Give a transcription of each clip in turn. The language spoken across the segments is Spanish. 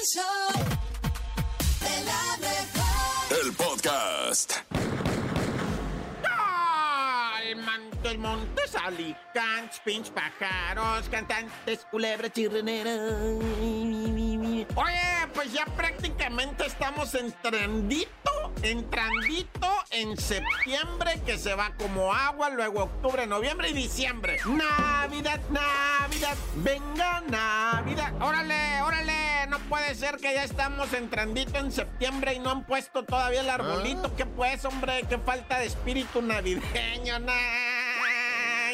El show de la mejor. El podcast. Montes, montes, alicantes, pinch pájaros, cantantes, culebras chirreneras. Oye, pues ya prácticamente estamos entrandito, entrandito en septiembre, que se va como agua, luego octubre, noviembre y diciembre. Navidad, Navidad, venga Navidad. Órale, órale, no puede ser que ya estamos entrandito en septiembre y no han puesto todavía el arbolito. ¿Qué pues, hombre? Qué falta de espíritu navideño,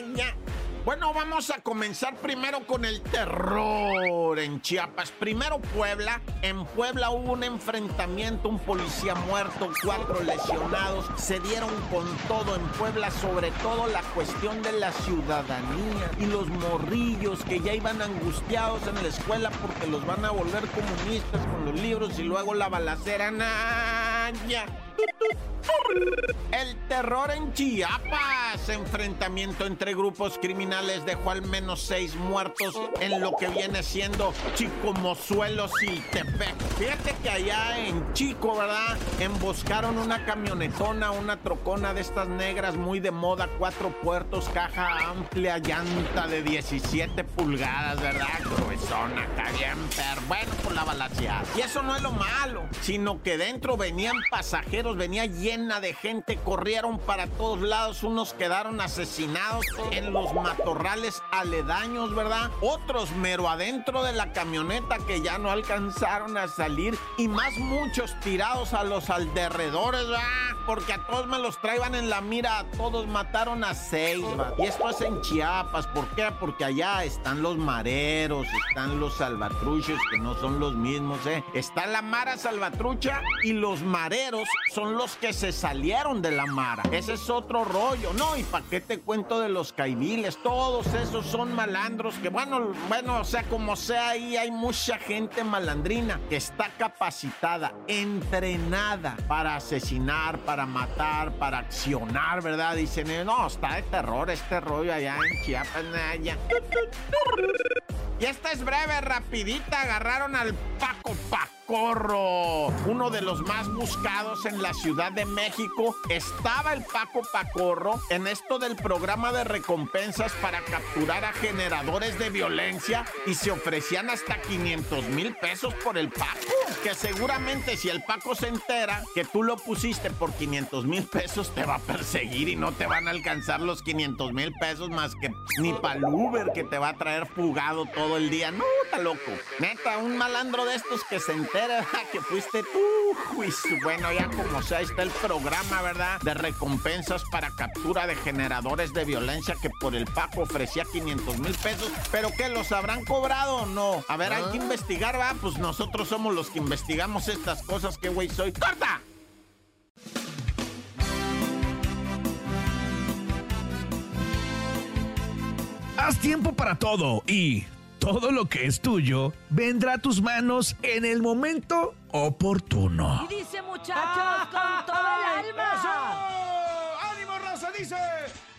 naña. Bueno, vamos a comenzar primero con el terror en Chiapas. Primero Puebla. En Puebla hubo un enfrentamiento, un policía muerto, cuatro lesionados. Se dieron con todo en Puebla, sobre todo la cuestión de la ciudadanía y los morrillos que ya iban angustiados en la escuela porque los van a volver comunistas con los libros y luego la balacera. Naña. El terror en Chiapas. Enfrentamiento entre grupos criminales dejó al menos seis muertos en lo que viene siendo Chico Mozuelos y Tepec. Fíjate que allá en Chico, ¿verdad? Emboscaron una camionetona, una trocona de estas negras muy de moda, cuatro puertos, caja amplia, llanta de 17 pulgadas, ¿verdad? Gruesona, está bien, pero bueno, por la balaseada. Y eso no es lo malo, sino que dentro venían pasajeros, venía llena de gente, corrieron para todos lados, unos quedaron asesinados en los matorrales aledaños, ¿verdad? Otros mero adentro de la camioneta que ya no alcanzaron a salir y más muchos tirados a los alrededores, ¿verdad? Porque a todos me los traían en la mira, a todos mataron a seis, ¿verdad? Y esto es en Chiapas, ¿por qué? Porque allá están los mareros, están los salvatruchos, que no son los mismos, ¿eh? Está la mara salvatrucha y los mareros son los que se salieron de la mara. Ese es otro rollo, ¿no? ¿Y para qué te cuento de los caibiles? Todos esos son malandros que, bueno, bueno, o sea, como sea, ahí hay mucha gente malandrina que está capacitada, entrenada para asesinar, para matar, para accionar, ¿verdad? Dicen, no, está de terror este rollo allá en Chiapas, allá. Y esta es breve, rapidita. Agarraron al Paco Pacorro, uno de los más buscados en la Ciudad de México. Estaba el Paco Pacorro en esto del programa de recompensas para capturar a generadores de violencia y se ofrecían hasta 500 mil pesos por el Paco. Que seguramente si el Paco se entera que tú lo pusiste por 500 mil pesos, te va a perseguir y no te van a alcanzar los 500 mil pesos más que ni para el Uber que te va a traer fugado todo el día. No, está loco. Neta, un malandro de estos que se entera que fuiste tú. Bueno, ya como sea, está el programa, ¿verdad? De recompensas para captura de generadores de violencia que por el Paco ofrecía 500 mil pesos. ¿Pero qué? ¿Los habrán cobrado o no? A ver, hay que investigar, ¿va? Pues nosotros somos los que investigamos estas cosas. ¿Qué güey soy? ¡Corta! Haz tiempo para todo y todo lo que es tuyo vendrá a tus manos en el momento oportuno. Y dice muchachos con todo el alma. ¡Ánimo, raza! Dice.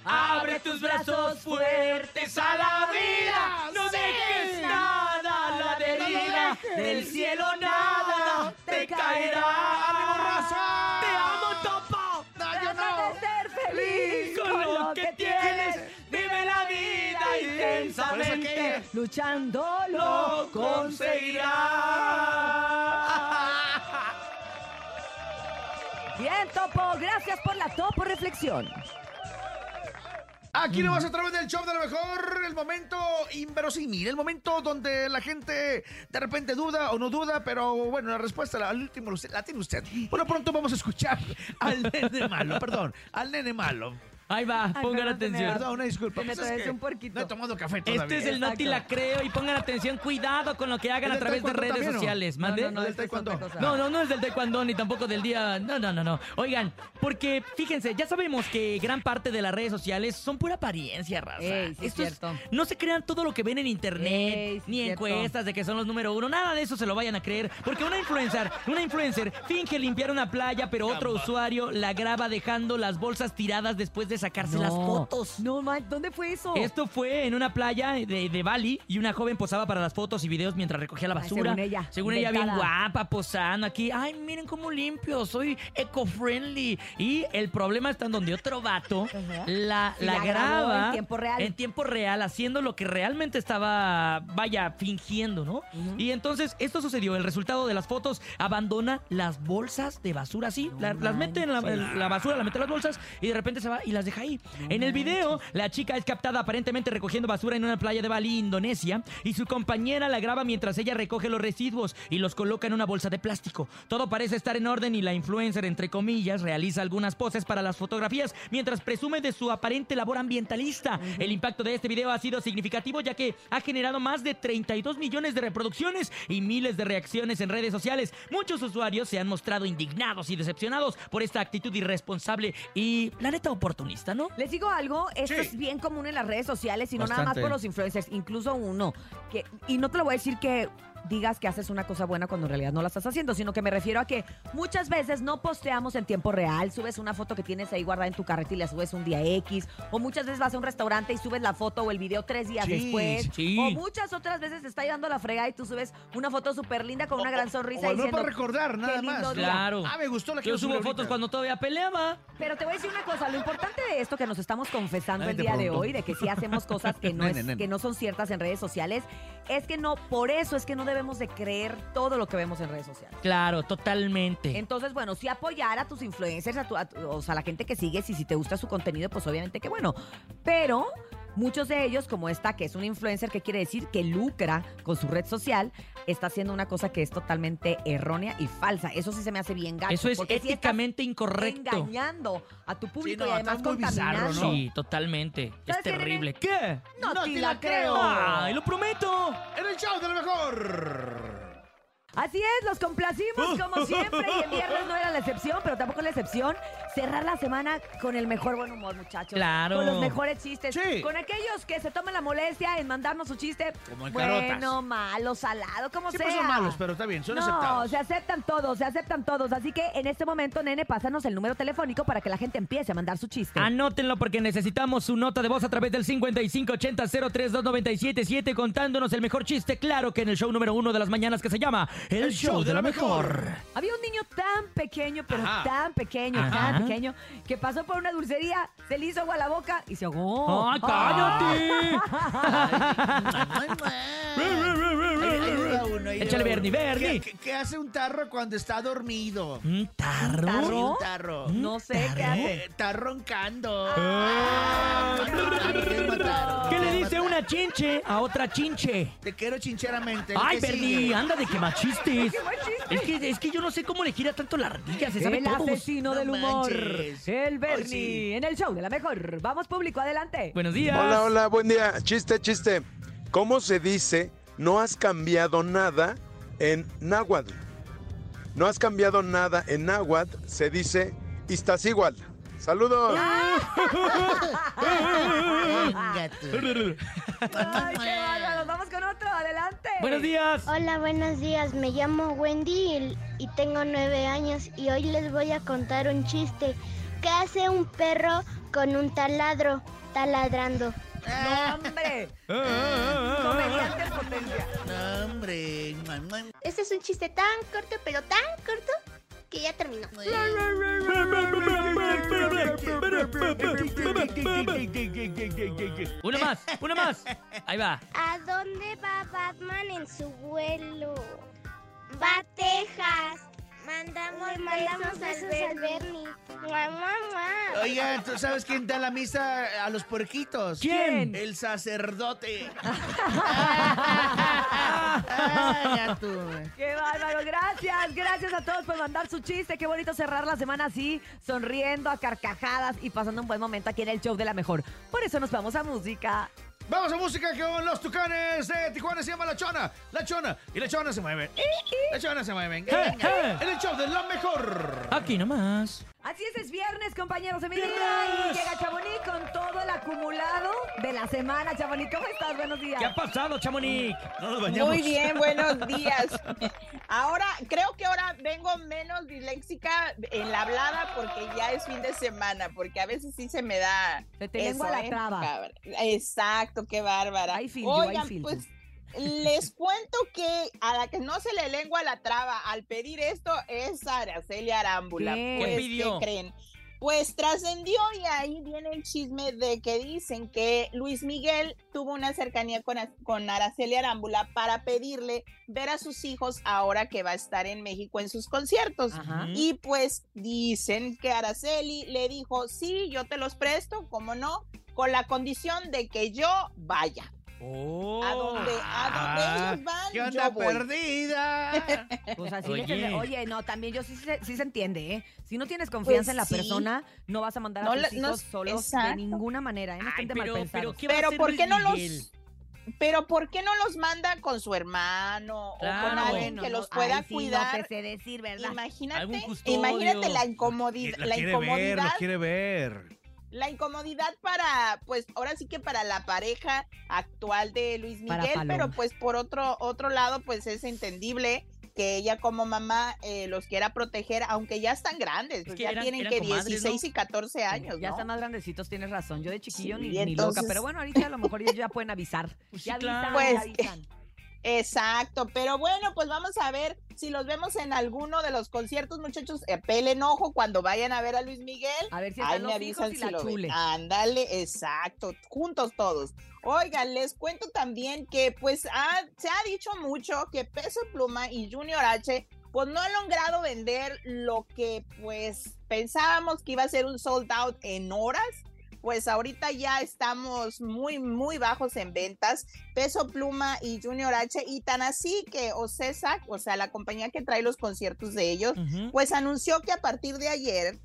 Abre tus brazos fuertes a la vida. No dejes nada a la deriva. Del cielo Luchando lo conseguirás. Bien, Topo. Gracias por la Topo Reflexión. Aquí nomás a través del show de lo mejor, el momento inverosímil, el momento donde la gente de repente duda o no duda, pero bueno, la respuesta la- al último la tiene usted. Bueno, pronto vamos a escuchar al nene malo, perdón, al nene malo. Ahí va, pongan atención. Perdón, una disculpa. Me Pues es traes que un puerquito. No he tomado café todavía. Este es el Exacto. Noti La Creo y pongan atención, cuidado con lo que hagan ¿Es a del través de redes también, no? sociales. No, ¿Mande? no, no, Del esto es cosa. No, no, no es del taekwondo ni tampoco del día. No, no, no, no. Oigan, porque fíjense, ya sabemos que gran parte de las redes sociales son pura apariencia, raza. Ey, sí es Esto cierto. no se crean todo lo que ven en internet, Ey, sí ni es cierto. encuestas de que son los número uno, nada de eso se lo vayan a creer. Porque una influencer, una influencer finge limpiar una playa, pero otro usuario la graba dejando las bolsas tiradas después de de sacarse las fotos. No, man, ¿dónde fue eso? Esto fue en una playa de, de Bali y una joven posaba para las fotos y videos mientras recogía la Ay, basura. según ella, Según ella, bien guapa, posando aquí. Ay, miren cómo limpio, soy eco-friendly. Y el problema está en donde otro vato la, la graba en tiempo real. en tiempo real, haciendo lo que realmente estaba, vaya, fingiendo, ¿no? Y entonces esto sucedió. El resultado de las fotos abandona las bolsas de basura la- las mete en la, en la basura, la mete en las bolsas y de repente se va y las deja ahí. en el video, la chica es captada aparentemente recogiendo basura en una playa de Bali, Indonesia, y su compañera la graba mientras ella recoge los residuos y los coloca en una bolsa de plástico. Todo parece estar en orden y la influencer, entre comillas, realiza algunas poses para las fotografías mientras presume de su aparente labor ambientalista. El impacto de este video ha sido significativo ya que ha generado más de 32 millones de reproducciones y miles de reacciones en redes sociales. Muchos usuarios se han mostrado indignados y decepcionados por esta actitud irresponsable y la neta oportunista, ¿no? Les digo algo, esto Sí. es bien común en las redes sociales y no nada más Bastante. por los influencers, incluso uno. Que, y no te lo voy a decir que digas que haces una cosa buena cuando en realidad no la estás haciendo, sino que me refiero a que muchas veces no posteamos en tiempo real, subes una foto que tienes ahí guardada en tu carreta y la subes un día X, o muchas veces vas a un restaurante y subes la foto o el video tres días Sí, después, sí. o muchas otras veces te está llevando la frega y tú subes una foto súper linda con una gran sonrisa O no diciendo para recordar, nada "Qué lindo más. día". Claro. Ah, me gustó la que Yo yo subo fotos ahorita. cuando todavía peleaba. Pero te voy a decir una cosa, lo importante de esto que nos estamos confesando Nadie el día de hoy, de que sí hacemos cosas que no, Nene, es- nene. que no son ciertas en redes sociales, es que no, por eso es que no debemos de creer todo lo que vemos en redes sociales. Claro, totalmente. Entonces, bueno, sí apoyar a tus influencers, a, tu- a tu- o sea, a la gente que sigues y si te gusta su contenido, pues obviamente que bueno. Pero muchos de ellos, como esta, que es un influencer, que quiere decir que lucra con su red social, está haciendo una cosa que es totalmente errónea y falsa. Eso sí se me hace bien gacho. Eso es sí éticamente incorrecto. engañando a tu público no, y además muy bizarro, contaminando. ¿no? Sí, totalmente. Es terrible. ¿Qué? No, No te te la la creo. creo. ¡Ay, lo prometo! En el show de lo mejor. Así es, los complacimos como siempre y el viernes no era la excepción, pero tampoco la excepción. Cerrar la semana con el mejor buen humor, muchachos. Claro. Con los mejores chistes. Sí. Con aquellos que se toman la molestia en mandarnos su chiste. Como en bueno, carotas. malo, salado, como Siempre sea. son malos, pero está bien, son no, aceptados. se aceptan todos, se aceptan todos. Así que en este momento, nene, pásanos el número telefónico para que la gente empiece a mandar su chiste. Anótenlo porque necesitamos su nota de voz a través del 5580-032977 contándonos el mejor chiste, claro que en el show número uno de las mañanas que se llama El, Show de la Mejor. Había un niño tan pequeño, pero Ajá. tan pequeño, Ajá. tan pequeño, que pasó por una dulcería, se le hizo agua a la boca y se ahogó. ¡Ay, cállate! Échale, Bernie, Bernie. ¿Qué, qué- qué hace un tarro cuando está dormido? ¿Un tarro? ¿Tarro? Sí, un tarro. No sé qué hace. Eh, Está roncando. Ah. ¿Qué le dice una chinche a otra chinche? Te quiero chincheramente. Ay, ¿qué Bernie, sigue? anda de que machistes. ¡Qué! Es que, es que yo no sé cómo le gira tanto la ardilla, se sabe El todos. asesino No del humor. manches. El Bernie. Sí. En el show de la mejor. Vamos, público, adelante. Buenos días. Hola, hola, buen día. Chiste, chiste. ¿Cómo se dice no has cambiado nada en náhuatl? No has cambiado nada en náhuatl, se dice estás igual. Saludos. Ay, qué bárbaro. Vamos con otro, adelante. Buenos días. Hola, buenos días. Me llamo Wendy y, y tengo nueve años y hoy les voy a contar un chiste. ¿Qué hace un perro con un taladro taladrando? No, hombre. Comediante en potencia. No, hombre. Este es un chiste tan corto, pero tan corto, que ya terminó. Una más, una más. Ahí va. ¿A dónde va Batman en su vuelo? Va a Texas. Mandamos, mandamos besos al Bernie. Mua, mua, mua. Oiga, ¿tú sabes quién da la misa a los puerquitos? ¿Quién? El sacerdote. Ya tú. Qué bárbaro, gracias, gracias a todos por mandar su chiste. Qué bonito cerrar la semana así, sonriendo a carcajadas y pasando un buen momento aquí en el show de la mejor. Por eso nos vamos a música. Vamos a música con los tucanes de Tijuana. Se llama La Chona. La Chona. Y La Chona se mueve. La Chona se mueve. En el show de la mejor. Aquí nomás. Así es, es viernes, compañeros de mi vida. Y llega Chamonix con todo el acumulado de la semana. Chamonix, ¿cómo estás? Buenos días. ¿Qué ha pasado, Chamonix? No nos bañamos. Muy bien, buenos días. Ahora, creo que ahora vengo menos disléxica en la hablada porque ya es fin de semana, porque a veces sí se me da. Se te lengua la ¿eh? traba. Exacto, qué bárbara. Oigan, you. pues les cuento que a la que no se le lengua la traba al pedir esto es Araceli Arámbula. ¿Qué? Pues, creen? Pues trascendió y ahí viene el chisme de que dicen que Luis Miguel tuvo una cercanía con, Araceli Arámbula para pedirle ver a sus hijos ahora que va a estar en México en sus conciertos. Ajá. Y pues dicen que Araceli le dijo, sí, yo te los presto, ¿cómo no? Con la condición de que yo vaya. Oh. A donde, a donde Ah, ellos van, ¿Qué yo onda voy. perdida? Pues así Oye. le Oye, no, también yo sí, se- sí se entiende, ¿eh? Si no tienes confianza Pues en la sí. persona, no vas a mandar a tus no hijos solos exacto. de ninguna manera, ¿eh? No Ay, estén de mal pero, pero pensados. ¿qué va a Pero ¿por qué no Miguel? los pero por qué no los manda con su hermano o con alguien Bueno, que los pueda sí cuidar? No te sé decir, ¿verdad? Imagínate, imagínate la incomodidad, La la quiere ver, incomodidad, lo quiere ver. La incomodidad para, pues, ahora sí que para la pareja actual de Luis Miguel, pero pues por otro, otro lado, pues es entendible que ella como mamá eh, los quiera proteger, aunque ya están grandes, pues que ya eran- tienen eran que comadres, 16 ¿no? y 14 años, Ya ¿no? están más grandecitos, tienes razón. Yo de chiquillo Sí, ni, ni loca, entonces- pero bueno, ahorita a lo mejor ellos ya pueden avisar. Pues sí, ya avisan, claro. Pues, ya avisan. Exacto, pero bueno, pues vamos a ver si los vemos en alguno de los conciertos, muchachos. Eh, pelen ojo cuando vayan a ver a Luis Miguel. A ver si están me los hijos avisan y si la chule. Ándale, exacto, juntos todos. Oigan, les cuento también que pues ha- se ha dicho mucho que Peso Pluma y Junior H pues no han logrado vender lo que pues pensábamos que iba a ser un sold out en horas. Pues ahorita ya estamos muy, muy bajos en ventas. Peso Pluma y Junior H. Y tan así que Ocesa, o sea, la compañía que trae los conciertos de ellos, pues anunció que a partir de ayer.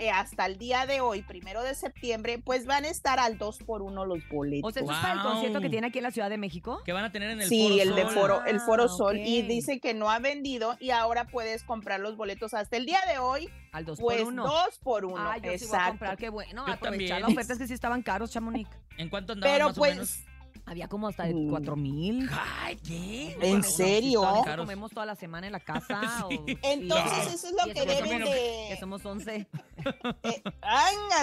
Eh, hasta el día de hoy, primero de septiembre, pues van a estar al 2 por 1 los boletos. O sea, ¿eso es para el Wow. concierto que tiene aquí en la Ciudad de México? Que van a tener en el sí, Foro el de Sol. foro, el Foro Ah, Sol. Y ok. dice que no ha vendido y ahora puedes comprar los boletos hasta el día de hoy, Al 2 pues por 1 2 por 1 Ah, yo sí voy a Exacto. comprar, qué bueno. Yo aprovechar también. la oferta es que sí estaban caros, Chamonix. ¿En cuánto andaban Pero más o menos? pues, Había como hasta de. 4 mil. Ay, ¿qué? ¿En serio? estaban ¿Qué caros. comemos toda la semana en la casa? Sí. o- y- entonces eso es lo y que deben Que de... somos 11. eh,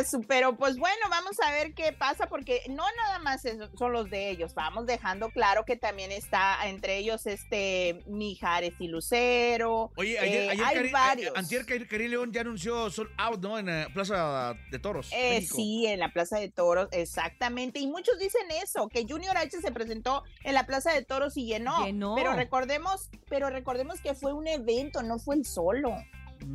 su- pero pues bueno, vamos a ver qué pasa porque no nada más es- son los de ellos, vamos dejando claro que también está entre ellos este Mijares y Lucero. Oye, ayer, eh, ayer hay Cari- varios. eh, antier Cari- Cari León ya anunció Sold Out, ¿no? En la Plaza de Toros. Eh, México. sí, en la Plaza de Toros, exactamente. Y muchos dicen eso, que Junior H se presentó en la Plaza de Toros y llenó. Llenó. Pero recordemos, pero recordemos que fue un evento, no fue el solo.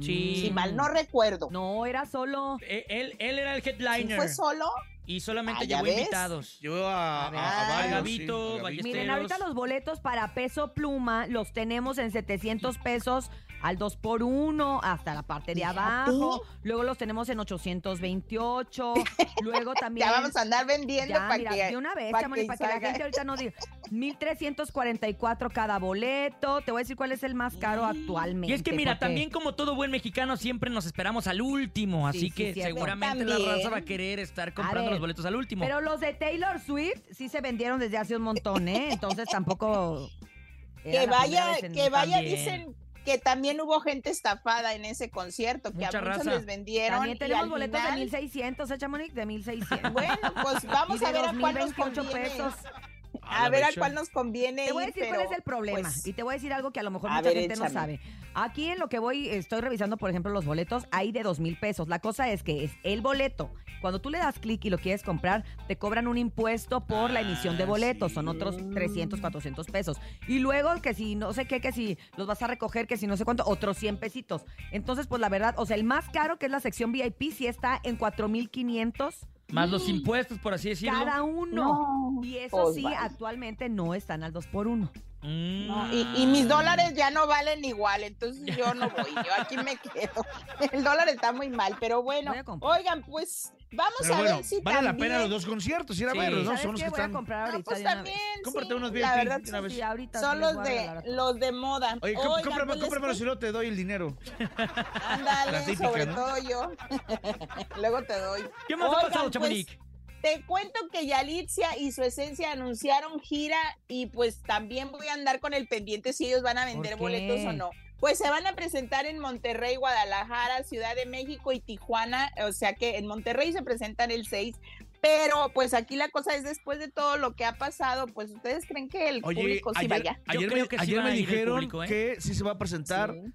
Sí. Si mal no recuerdo. No, era solo. Eh, Él, él era el ¿Sí headliner. fue solo? Y solamente Ah, ¿ya llevó ves? invitados. Llevó a, A a- a varios. Gabito, sí, a Ballesteros. Miren, ahorita los boletos para peso pluma los tenemos en 700 pesos al 2 por 1 hasta la parte de abajo. Luego los tenemos en 828. Luego también. Ya vamos a andar vendiendo Ya, para mira, que. de una vez, pa' Chamonix, que para que la gente ahorita no diga. 1344 cada boleto. Te voy a decir cuál es el más caro actualmente. Y es que mira, porque- también como todo buen mexicano siempre nos esperamos al último, así Sí, sí, que seguramente la raza va a querer estar comprando ver, los boletos al último. Pero los de Taylor Swift sí se vendieron desde hace un montón, ¿eh? Entonces tampoco. Que vaya, que vaya, También. dicen que también hubo gente estafada en ese concierto, que Mucha a muchos raza. les vendieron. También y tenemos al boletos final- de 1600, ¿eh, Chamonix? De 1600. Bueno, pues vamos y a ver a cuál nos 2028 conviene. pesos. A ver a cuál nos conviene. Te voy a ir, decir cuál es el problema. pues, y te voy a decir algo que a lo mejor a mucha ver, gente no sabe. Aquí en lo que voy, estoy revisando, por ejemplo, los boletos, hay de dos mil pesos. La cosa es que es el boleto. Cuando tú le das clic y lo quieres comprar, te cobran un impuesto por la emisión de Ah, boletos. sí. Son otros 300, 400 pesos. Y luego que si no sé qué, que si los vas a recoger, que si no sé cuánto, otros 100 pesitos. Entonces, pues la verdad, o sea, el más caro, que es la sección VIP, sí está en 4500 Más los impuestos, por así decirlo. cada uno. No, Y eso pues sí, vale. actualmente no están al 2 por 1 Mm. no, y, y mis dólares ya no valen igual, entonces yo no voy, yo aquí me quedo. El dólar está muy mal, pero bueno, oigan, pues Vamos Pero a bueno, ver si vale la pena los dos conciertos, ir a Sí. verlos, ¿no? ¿Sabes Son los que Voy a están. comprar No, ahorita pues también. Cómprate unos la VIP verdad, de una vez. Sí, ahorita son los a a de los de moda. Oye, Oigan, cómprame, pues les si no te doy el dinero. Ándale, típica, sobre ¿no? todo yo. Luego te doy. ¿Qué más ha pasado, pues, Chamonix? Te cuento que Yalitza y su esencia anunciaron gira y pues también voy a andar con el pendiente si ellos van a vender boletos o no. Pues se van a presentar en Monterrey, Guadalajara, Ciudad de México y Tijuana. O sea que en Monterrey se presentan el 6. Pero pues aquí la cosa es después de todo lo que ha pasado, pues ustedes creen que el Oye, público sí ayer, vaya. Yo ayer creo me, que sí ayer va me dijeron público, ¿eh? que sí se va a presentar Sí.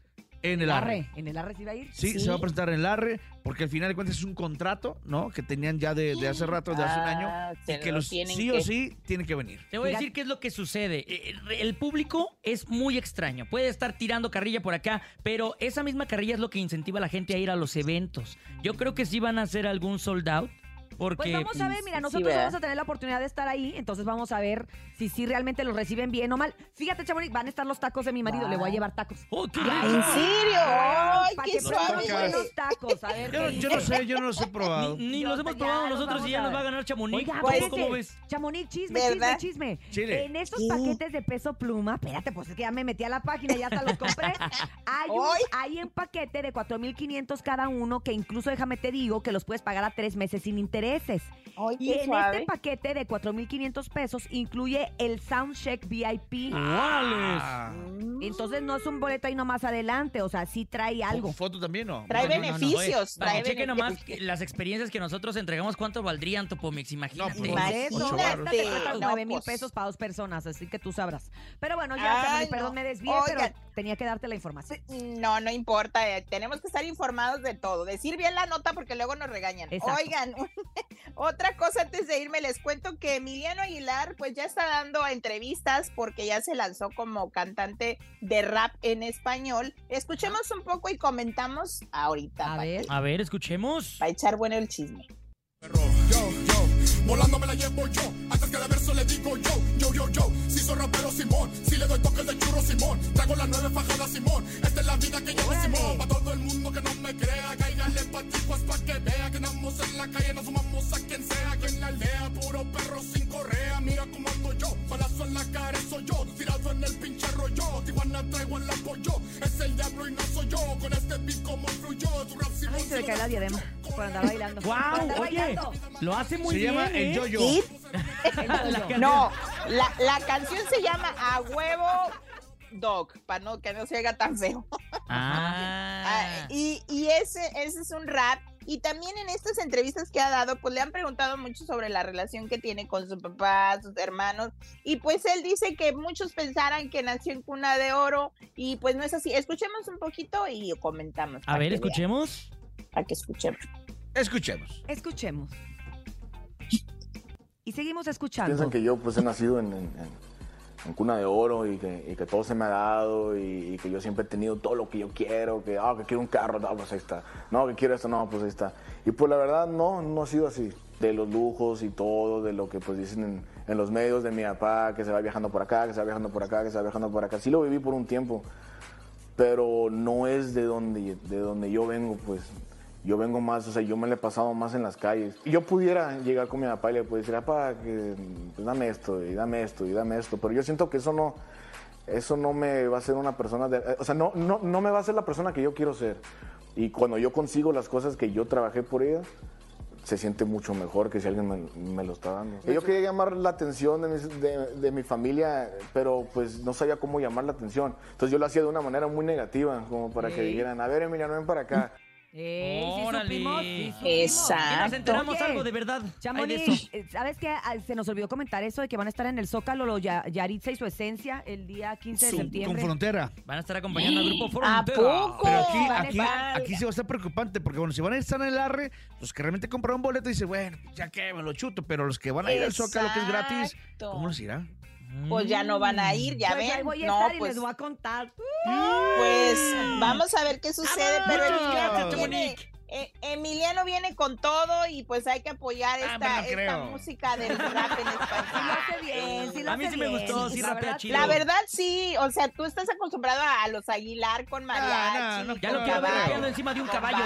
En el ARRE. Arre, ¿En el arre sí va a ir? Sí, Sí. se va a presentar en el ARRE, porque al final de cuentas es un contrato, ¿no? Que tenían ya de, de hace rato, de hace un año, Ah, y se que lo los sí que- o sí tienen que venir. Te voy a decir qué es lo que sucede. Eh, El, el público es muy extraño. Puede estar tirando carrilla por acá, pero esa misma carrilla es lo que incentiva a la gente a ir a los eventos. Yo creo que sí van a hacer algún sold out. Porque Pues vamos a ver, mira, sí, nosotros vamos a tener la oportunidad de estar ahí, entonces vamos a ver si sí realmente los reciben bien o mal. Fíjate, Chamonix, van a estar los tacos de mi marido, le voy a llevar tacos. ¡Oh, qué rico! ¿En serio? ¡Ay, Para qué que suave! buenos tacos, a ver Yo, yo no sé, yo no los he probado. Ni, los hemos probado los nosotros y ya nos va a ganar Chamonix. Oiga, ¿Cómo-. ¿Cómo ves? Chamonix, chisme, ¿Verdad? chisme, chisme. Chile. En estos paquetes de peso pluma, espérate, pues es que ya me metí a la página y ya hasta los compré. Hay, un, ¡Ay! hay un paquete de 4,500 cada uno que incluso déjame te digo que los puedes pagar a tres meses sin intereses. Ay, Y en suave. este paquete de 4,500 pesos incluye el Soundcheck VIP. Ah, Entonces no es un boleto ahí nomás adelante, o sea, sí trae algo. ¿Con foto también no? Trae No, no, no, no, beneficios. Para trae que chequen nomás beneficios. que las experiencias que nosotros entregamos, ¿cuánto valdrían, Topomix? Imagínate. pues, esta No, 9 mil pues. pesos para dos personas, así que tú sabrás. Pero bueno, ya, Ay, perdón, me desvié, Oigan. pero tenía que darte la información. No, no importa, eh, tenemos que estar informados de todo. Decir bien la nota porque luego nos regañan. Exacto. Oigan, otra cosa antes de irme, les cuento que Emiliano Aguilar pues ya está dando entrevistas porque ya se lanzó como cantante de rap en español. Escuchemos un poco y comentamos ahorita. A ver. que- A ver, escuchemos. Para echar bueno el chisme. Yo, yo, volando me la llevo yo. Antes que de verso le digo yo, yo, yo, yo. Si soy rapero Simón, si le doy toque de churro Simón. Traigo las nueve fajadas Simón. Esta es la vida que llevo Simón. Pa' todo el mundo me crea, cáigale pa' ti, pues pa' que vea que andamos en la calle, nos fumamos a quien sea, que en la aldea, puro perro sin correa. Mira cómo ando yo, balazo en la cara, soy yo. Tirado en el pinche rollo, Tijuana traigo el apoyo. Es el diablo y no soy yo, con este beat como fluyó. Tu rap Simón, Ay, se me cae la diadema por andar bailando. ¡Wow! Oye, bailando. lo hace muy Se bien. llama ¿eh? El Yo-Yo. ¿Y? La canción. No, la, la canción se llama A Huevo Dog, para no, que no se haga tan feo. Ah. Ah, y y ese, ese es un rap. Y también en estas entrevistas que ha dado, pues le han preguntado mucho sobre la relación que tiene con su papá, sus hermanos. Y pues él dice que muchos pensaran que nació en cuna de oro. Y pues no es así. Escuchemos un poquito y comentamos. A ver, que vean, escuchemos. Para que escuchemos. Escuchemos. Escuchemos. Y seguimos escuchando. Piensan que yo pues he nacido en, en- en- en cuna de oro y que, todo se me ha dado y, y que yo siempre he tenido todo lo que yo quiero, que, ah, que quiero un carro, no, pues ahí está. No, que quiero esto, no, pues ahí está. Y pues la verdad no, no ha sido así. De los lujos y todo, de lo que pues dicen en, en los medios de mi papá, que se va viajando por acá, que se va viajando por acá, que se va viajando por acá. Sí lo viví por un tiempo, pero no es de donde, de donde yo vengo, pues yo vengo más, o sea, yo me le he pasado más en las calles. Yo pudiera llegar con mi papá y le pudiera decir, papá, pues, dame esto, y dame esto, y dame esto, pero yo siento que eso no, eso no me va a hacer una persona, de- o sea, no, no, no me va a ser la persona que yo quiero ser. Y cuando yo consigo las cosas que yo trabajé por ellas, se siente mucho mejor que si alguien me, me lo está dando. Yo quería llamar la atención de, mis- de- de mi familia, pero pues no sabía cómo llamar la atención. Entonces yo lo hacía de una manera muy negativa, como para que dijeran, a ver, Emiliano, ven para acá. Sí Órale. supimos, sí supimos. Que Exacto. nos enteramos Oye, algo de verdad. Hay de eso. eh, ¿sabes qué? Ah, Se nos olvidó comentar eso de que van a estar en el Zócalo, lo Ya- Yaritza y su esencia, el día 15 de Con septiembre. frontera. Van a estar acompañando al grupo ¿A Frontera. poco? Pero aquí, Vale, aquí, vale. aquí se va a estar preocupante, porque bueno, si van a estar en el arre, los que realmente compraron boleto dicen, bueno, ya que me lo chuto, pero los que van a ir al Zócalo, que es gratis, Exacto. ¿cómo les irá? Pues ya no van a ir, ya Pues ahí ven. voy a no, estar y pues, les voy a contar. pues vamos a ver qué sucede. Pero Muchas Emiliano eh, viene con todo y pues hay que apoyar Ah, esta, no música del rap en Sí lo español. hace bien, sí lo A mí sí me gustó, sí La rapea verdad, chido. La verdad sí, o sea, tú estás acostumbrado a los Aguilar con mariachi. no, no, Ya lo quiero ver rapeando encima de un caballo.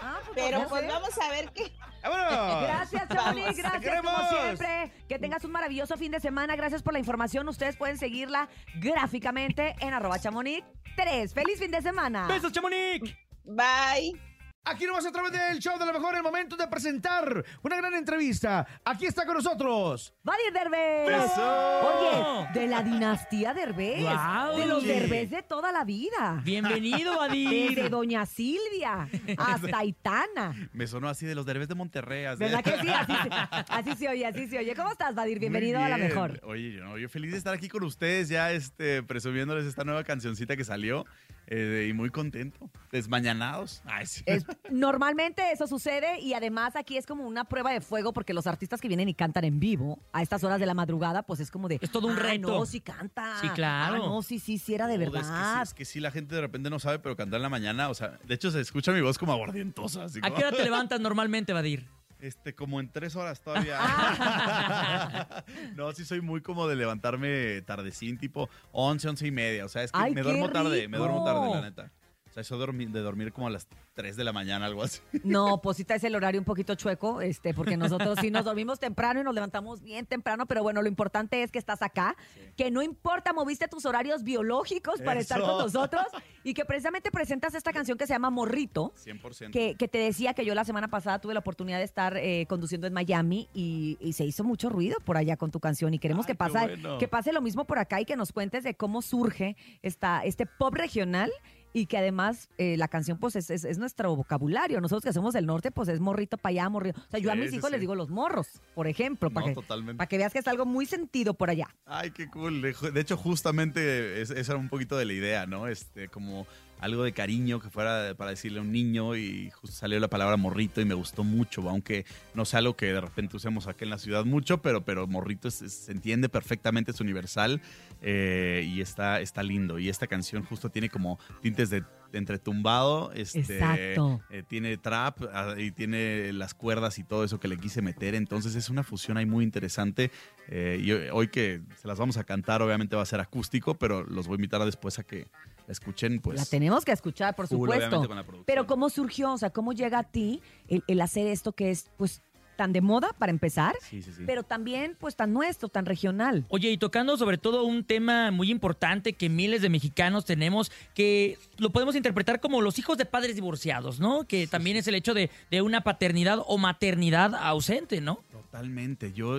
Ah, pues Pero pues vamos a ver qué. ¡Vámonos! Gracias, Chamonix. Vamos. Gracias, ¡Te como siempre. Que tengas un maravilloso fin de semana. Gracias por la información. Ustedes pueden seguirla gráficamente en arroba chamonix 3. ¡Feliz fin de semana! ¡Besos, Chamonix! Bye. Aquí nomás a través del show de lo mejor, el momento de presentar una gran entrevista. Aquí está con nosotros. ¡Vadir Derbez! ¡Eso! Oye, de la dinastía Derbez. ¡Guau! De los. Derbez de toda la vida. Bienvenido, Desde Vadir. Doña Silvia hasta Itana. Me sonó así de los derbes de Monterrey. así. ¿Verdad que sí? Así se, así se oye, así se oye. ¿Cómo estás, Vadir? Bienvenido a la mejor. Oye, yo, yo feliz de estar aquí con ustedes, ya este, presumiéndoles esta nueva cancioncita que salió. Eh, y muy contento. Desmañanados. Ay, sí. Es- normalmente eso sucede y además aquí es como una prueba de fuego porque los artistas que vienen y cantan en vivo a estas horas de la madrugada, pues es como de. Es todo un "Ah, reto". No, sí canta. Sí, claro. Ah, no, sí, sí, sí era de Joder, es que sí, verdad. Es que, sí, la gente de repente no sabe, pero cantar en la mañana, o sea, de hecho se escucha mi voz como aguardientosa. Así ¿A qué hora te levantas normalmente, Vadir? Este, como en tres horas todavía. no, sí soy muy como de levantarme tardecín, tipo 11, 11 y media. O sea, es que ¡Ay, me duermo tarde, me duermo tarde, la neta. Sea, eso de dormir, de dormir como a las 3 de la mañana, algo así. No, Posita es el horario un poquito chueco, este, porque nosotros sí nos dormimos temprano y nos levantamos bien temprano, pero bueno, lo importante es que estás acá, que no importa, moviste tus horarios biológicos para estar con nosotros y que precisamente presentas esta canción que se llama Morrito. 100%. Que, que te decía que yo la semana pasada tuve la oportunidad de estar eh, conduciendo en Miami y, y se hizo mucho ruido por allá con tu canción y queremos Ay, que, bueno. que pase lo mismo por acá y que nos cuentes de cómo surge esta, este pop regional y que además eh, la canción pues es, es- es nuestro vocabulario. Nosotros que somos del norte pues es morrito para allá, morrito. O sea, yo a mis sí, hijos les digo los morros, por ejemplo, para No, que, totalmente. para que veas que es algo muy sentido por allá. Ay, qué cool. De hecho, justamente es- esa era un poquito de la idea, ¿no? Este, como algo de cariño que fuera para decirle a un niño y justo salió la palabra morrito y me gustó mucho, aunque no sea algo que de repente usemos aquí en la ciudad mucho, pero, pero morrito es- es- se entiende perfectamente, es universal eh, y está, está lindo. Y esta canción justo tiene como tintes de, entretumbado, este, Exacto. eh, tiene trap ah, y tiene las cuerdas y todo eso que le quise meter, entonces es una fusión ahí muy interesante. eh, y hoy- hoy que se las vamos a cantar, obviamente va a ser acústico, pero los voy a invitar después a que la escuchen, pues. la tenemos que escuchar, por full, supuesto. con la. Pero ¿cómo surgió? O sea, ¿cómo llega a ti el, el hacer esto que es pues tan de moda para empezar, Sí, sí, sí. pero también pues tan nuestro, tan regional? Oye, y tocando sobre todo un tema muy importante que miles de mexicanos tenemos, que lo podemos interpretar como los hijos de padres divorciados, ¿no? Que también es el hecho de, de una paternidad o maternidad ausente, ¿no? Totalmente. Yo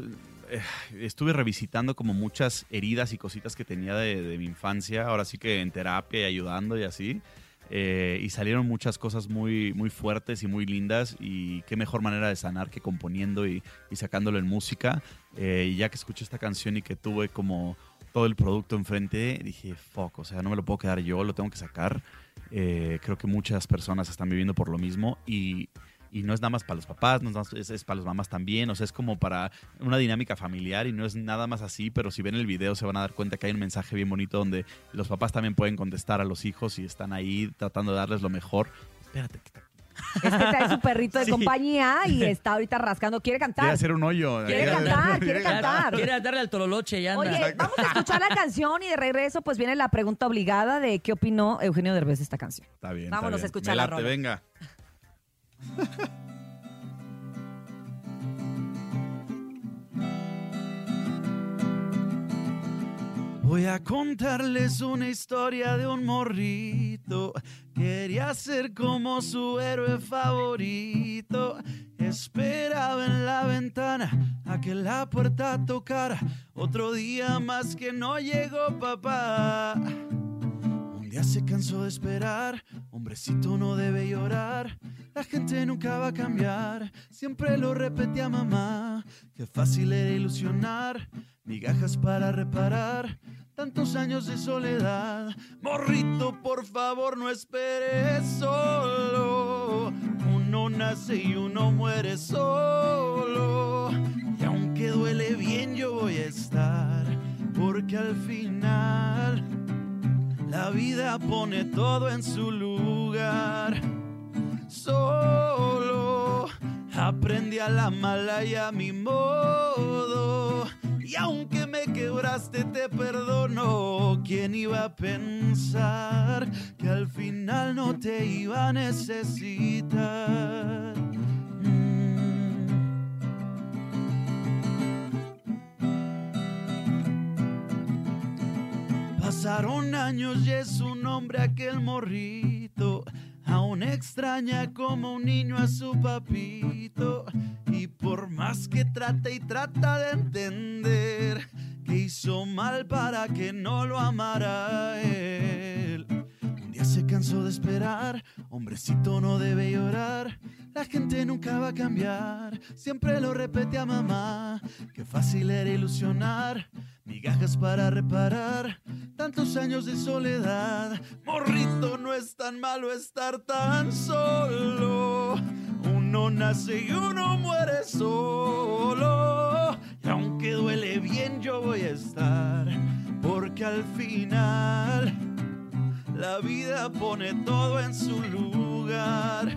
eh, estuve revisitando como muchas heridas y cositas que tenía de, de mi infancia, ahora sí que en terapia y ayudando y así. eh, y salieron muchas cosas muy, muy fuertes y muy lindas y qué mejor manera de sanar que componiendo y, y sacándolo en música. Eh, y ya que escuché esta canción y que tuve como todo el producto enfrente, dije, fuck, o sea, no me lo puedo quedar yo, lo tengo que sacar. Eh, creo que muchas personas están viviendo por lo mismo y, y no es nada más para los papás, no es, nada más- es, es para las mamás también, o sea, es como para una dinámica familiar y no es nada más así, pero si ven el video se van a dar cuenta que hay un mensaje bien bonito donde los papás también pueden contestar a los hijos y están ahí tratando de darles lo mejor. Espérate, Es que trae su perrito de Sí. compañía y está ahorita rascando. Quiere quiere cantar. hacer un hoyo. Quiere cantar, quiere cantar. Quiere darle al tololoche y anda. Oye, vamos a escuchar la canción y de regreso pues viene la pregunta obligada de qué opinó Eugenio Derbez de esta canción. Está bien. Vámonos está bien. a escuchar Me la rola. venga. Voy a contarles una historia de un morrito. Quería ser como su héroe favorito. Esperaba en la ventana a que la puerta tocara. Otro día más que no llegó papá. Día se cansó de esperar, hombrecito no debe llorar, la gente nunca va a cambiar, siempre lo repetía mamá, qué fácil era ilusionar, migajas para reparar, tantos años de soledad, morrito por favor no esperes solo, uno nace y uno muere solo, y aunque duele bien yo voy a estar, porque al final... La vida pone todo en su lugar. Solo Aprendí a la mala y a mi modo. Y aunque me quebraste, te perdono. ¿Quién iba a pensar que al final no te iba a necesitar? Pasaron años y es un hombre aquel morrito. Aún extraña como un niño a su papito. Y por más que trata y trata de entender que hizo mal para que no lo amara él. Se cansó de esperar, hombrecito no debe llorar. La gente nunca va a cambiar, siempre lo repete a mamá. Qué fácil era ilusionar, migajas para reparar. Tantos años de soledad, morrito, no es tan malo estar tan solo. Uno nace y uno muere solo. Y aunque duele bien, yo voy a estar, porque al final la vida pone todo en su lugar.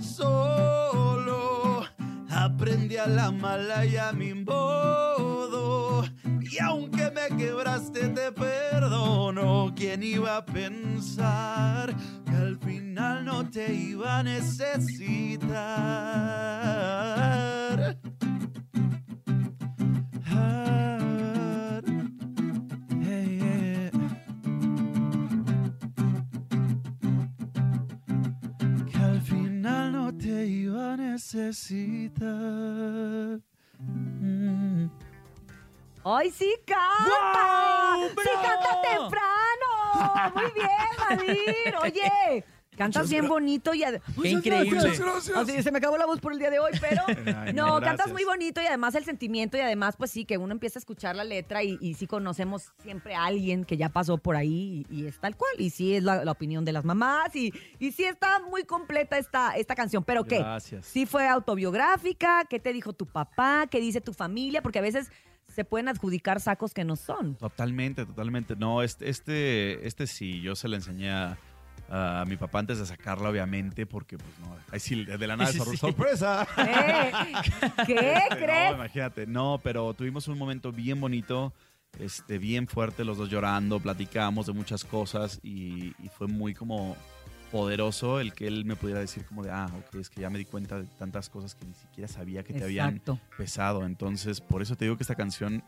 Solo aprendí a la mala y a mi modo. Y aunque me quebraste, te perdono. ¿Quién iba a pensar que al final no te iba a necesitar? Ah, necesitar. Mm. ¡Ay, sí canta! ¡Sí canta temprano! Muy bien, Nadir. Oye, cantas bien bonito y... ad- Qué increíble. Así, se me acabó la voz por el día de hoy, pero... Ay, no, gracias. cantas muy bonito y además el sentimiento y además, pues sí, que uno empieza a escuchar la letra y, y sí conocemos siempre a alguien que ya pasó por ahí y, y es tal cual. Y sí es la, la opinión de las mamás y, y sí está muy completa esta, esta canción. ¿Pero qué? Gracias. ¿Sí fue autobiográfica? ¿Qué te dijo tu papá? ¿Qué dice tu familia? Porque a veces se pueden adjudicar sacos que no son. Totalmente, totalmente. No, este, este, este sí, yo se lo enseñé a, a mi papá antes de sacarla, obviamente, porque pues no, ahí sí, de la nada, Sí, sí. sorpresa. ¿Eh? ¿Qué Este, crees? No, imagínate. No, pero tuvimos un momento bien bonito, este, bien fuerte, los dos llorando, platicamos de muchas cosas y, y fue muy como poderoso el que él me pudiera decir como de, ah, ok, es que ya me di cuenta de tantas cosas que ni siquiera sabía que te habían pesado. Entonces, por eso te digo que esta canción,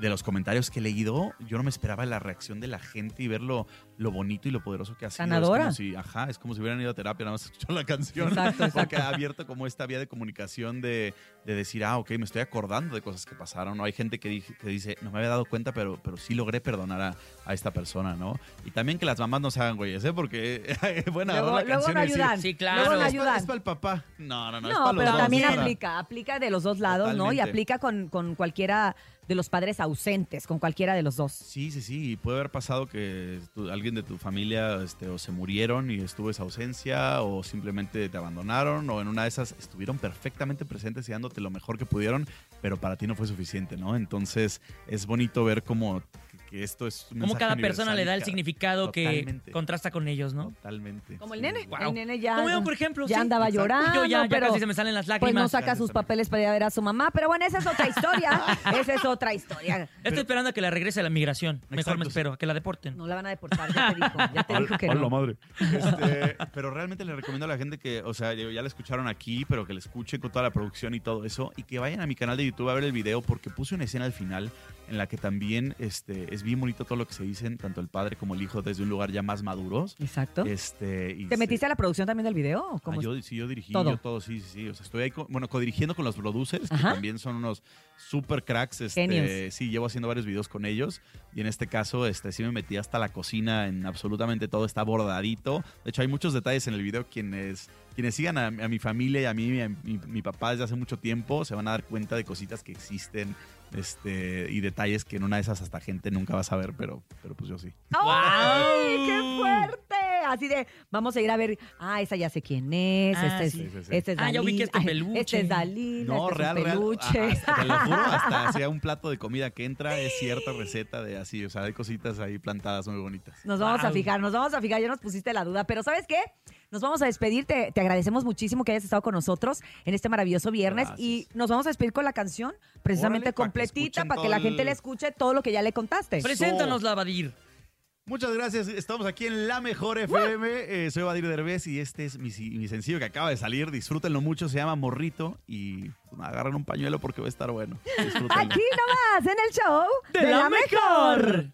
de los comentarios que he leído, yo no me esperaba la reacción de la gente y ver lo, lo bonito y lo poderoso que ha sido. Sanadora. Es como si, ajá, es como si hubieran ido a terapia, nada más escuchar la canción. Exacto, exacto. Porque ha abierto como esta vía de comunicación de, de decir, ah, ok, me estoy acordando de cosas que pasaron. ¿no? Hay gente que, dije- que dice, no me había dado cuenta, pero, pero sí logré perdonar a, a esta persona, ¿no? Y también que las mamás no se hagan güeyes, ¿eh? Porque, bueno, Luego- la luego canción no y decir, ayudan. Sí, Luego claro. no es, para, ayudan. el papá. No, no, no, es No, para los pero dos, también es para- aplica, aplica de los dos lados, ¿no? Y Totalmente. aplica con, con cualquiera de los padres ausentes, con cualquiera de los dos. Sí, sí, sí. Puede haber pasado que alguien de tu familia este, o se murieron y estuvo esa ausencia o simplemente te abandonaron o en una de esas estuvieron perfectamente presentes y dándote lo mejor que pudieron, pero para ti no fue suficiente, ¿no? Entonces es bonito ver cómo que, esto es un Como cada persona le da el significado que Totalmente. contrasta con ellos, ¿no? Totalmente. Como el sí. nene. Wow. El nene ya, Como yo, por ejemplo. ya sí. andaba exacto. llorando, Yo ya, ya pero casi se me salen las pues lágrimas. no saca sus papeles para ir a ver a su mamá. Pero bueno, esa es otra historia. esa es otra historia. Estoy esperando a que la regrese a la migración. Mejor Exacto, me sí. espero, a que la deporten. No la van a deportar, ya te dijo. Ya te dijo que Hola, no. madre. Este, pero realmente le recomiendo a la gente que, o sea, ya la escucharon aquí, pero que la escuchen con toda la producción y todo eso. Y que vayan a mi canal de YouTube a ver el video, porque puse una escena al final en la que también este, es bien bonito todo lo que se dicen, tanto el padre como el hijo, desde un lugar ya más maduros. Exacto. Este, y ¿Te se- metiste a la producción también del video? Ah, yo, sí, yo dirigí, Todo. yo todo, sí, sí, sí. O sea, estoy ahí, co- bueno, codirigiendo con los producers, que también son unos super cracks. Este, Genios. Sí, llevo haciendo varios videos con ellos. Y en este caso, este, sí me metí hasta la cocina en absolutamente todo. Está bordadito. De hecho, hay muchos detalles en el video. Quienes, quienes sigan a, a mi familia y a mí, a mi, mi papá desde hace mucho tiempo, se van a dar cuenta de cositas que existen este, y detalles que en una de esas hasta gente nunca va a saber, pero, pero pues yo sí. ¡Ay, qué fuerte! Así de, vamos a ir a ver, ah, esa ya sé quién es, Ah, este, sí. es, Sí, sí, sí. este es Ah, ya ubiqué Dalí, este ay, peluche. Este es Dalí, No, este real, es un real. peluche. Hasta- te lo juro, hasta hacía un plato de comida que entra, es cierta receta de así, o sea, hay cositas ahí plantadas muy bonitas. Nos vamos a Wow. fijar, nos vamos a fijar, ya nos pusiste la duda, pero ¿sabes qué? nos vamos a despedir. Te, te agradecemos muchísimo que hayas estado con nosotros en este maravilloso viernes y nos vamos a despedir con la canción precisamente Órale, pa' que completita escuchen para que la gente el- le escuche todo lo que ya le contaste. Preséntanos la Badir. Muchas gracias. Estamos aquí en La Mejor FM. Eh, soy Badir Derbez y este es mi, mi sencillo que acaba de salir. Disfrútenlo mucho. Se llama Morrito y pues, agarren un pañuelo porque va a estar bueno. Aquí nomás, en el show De la mejor.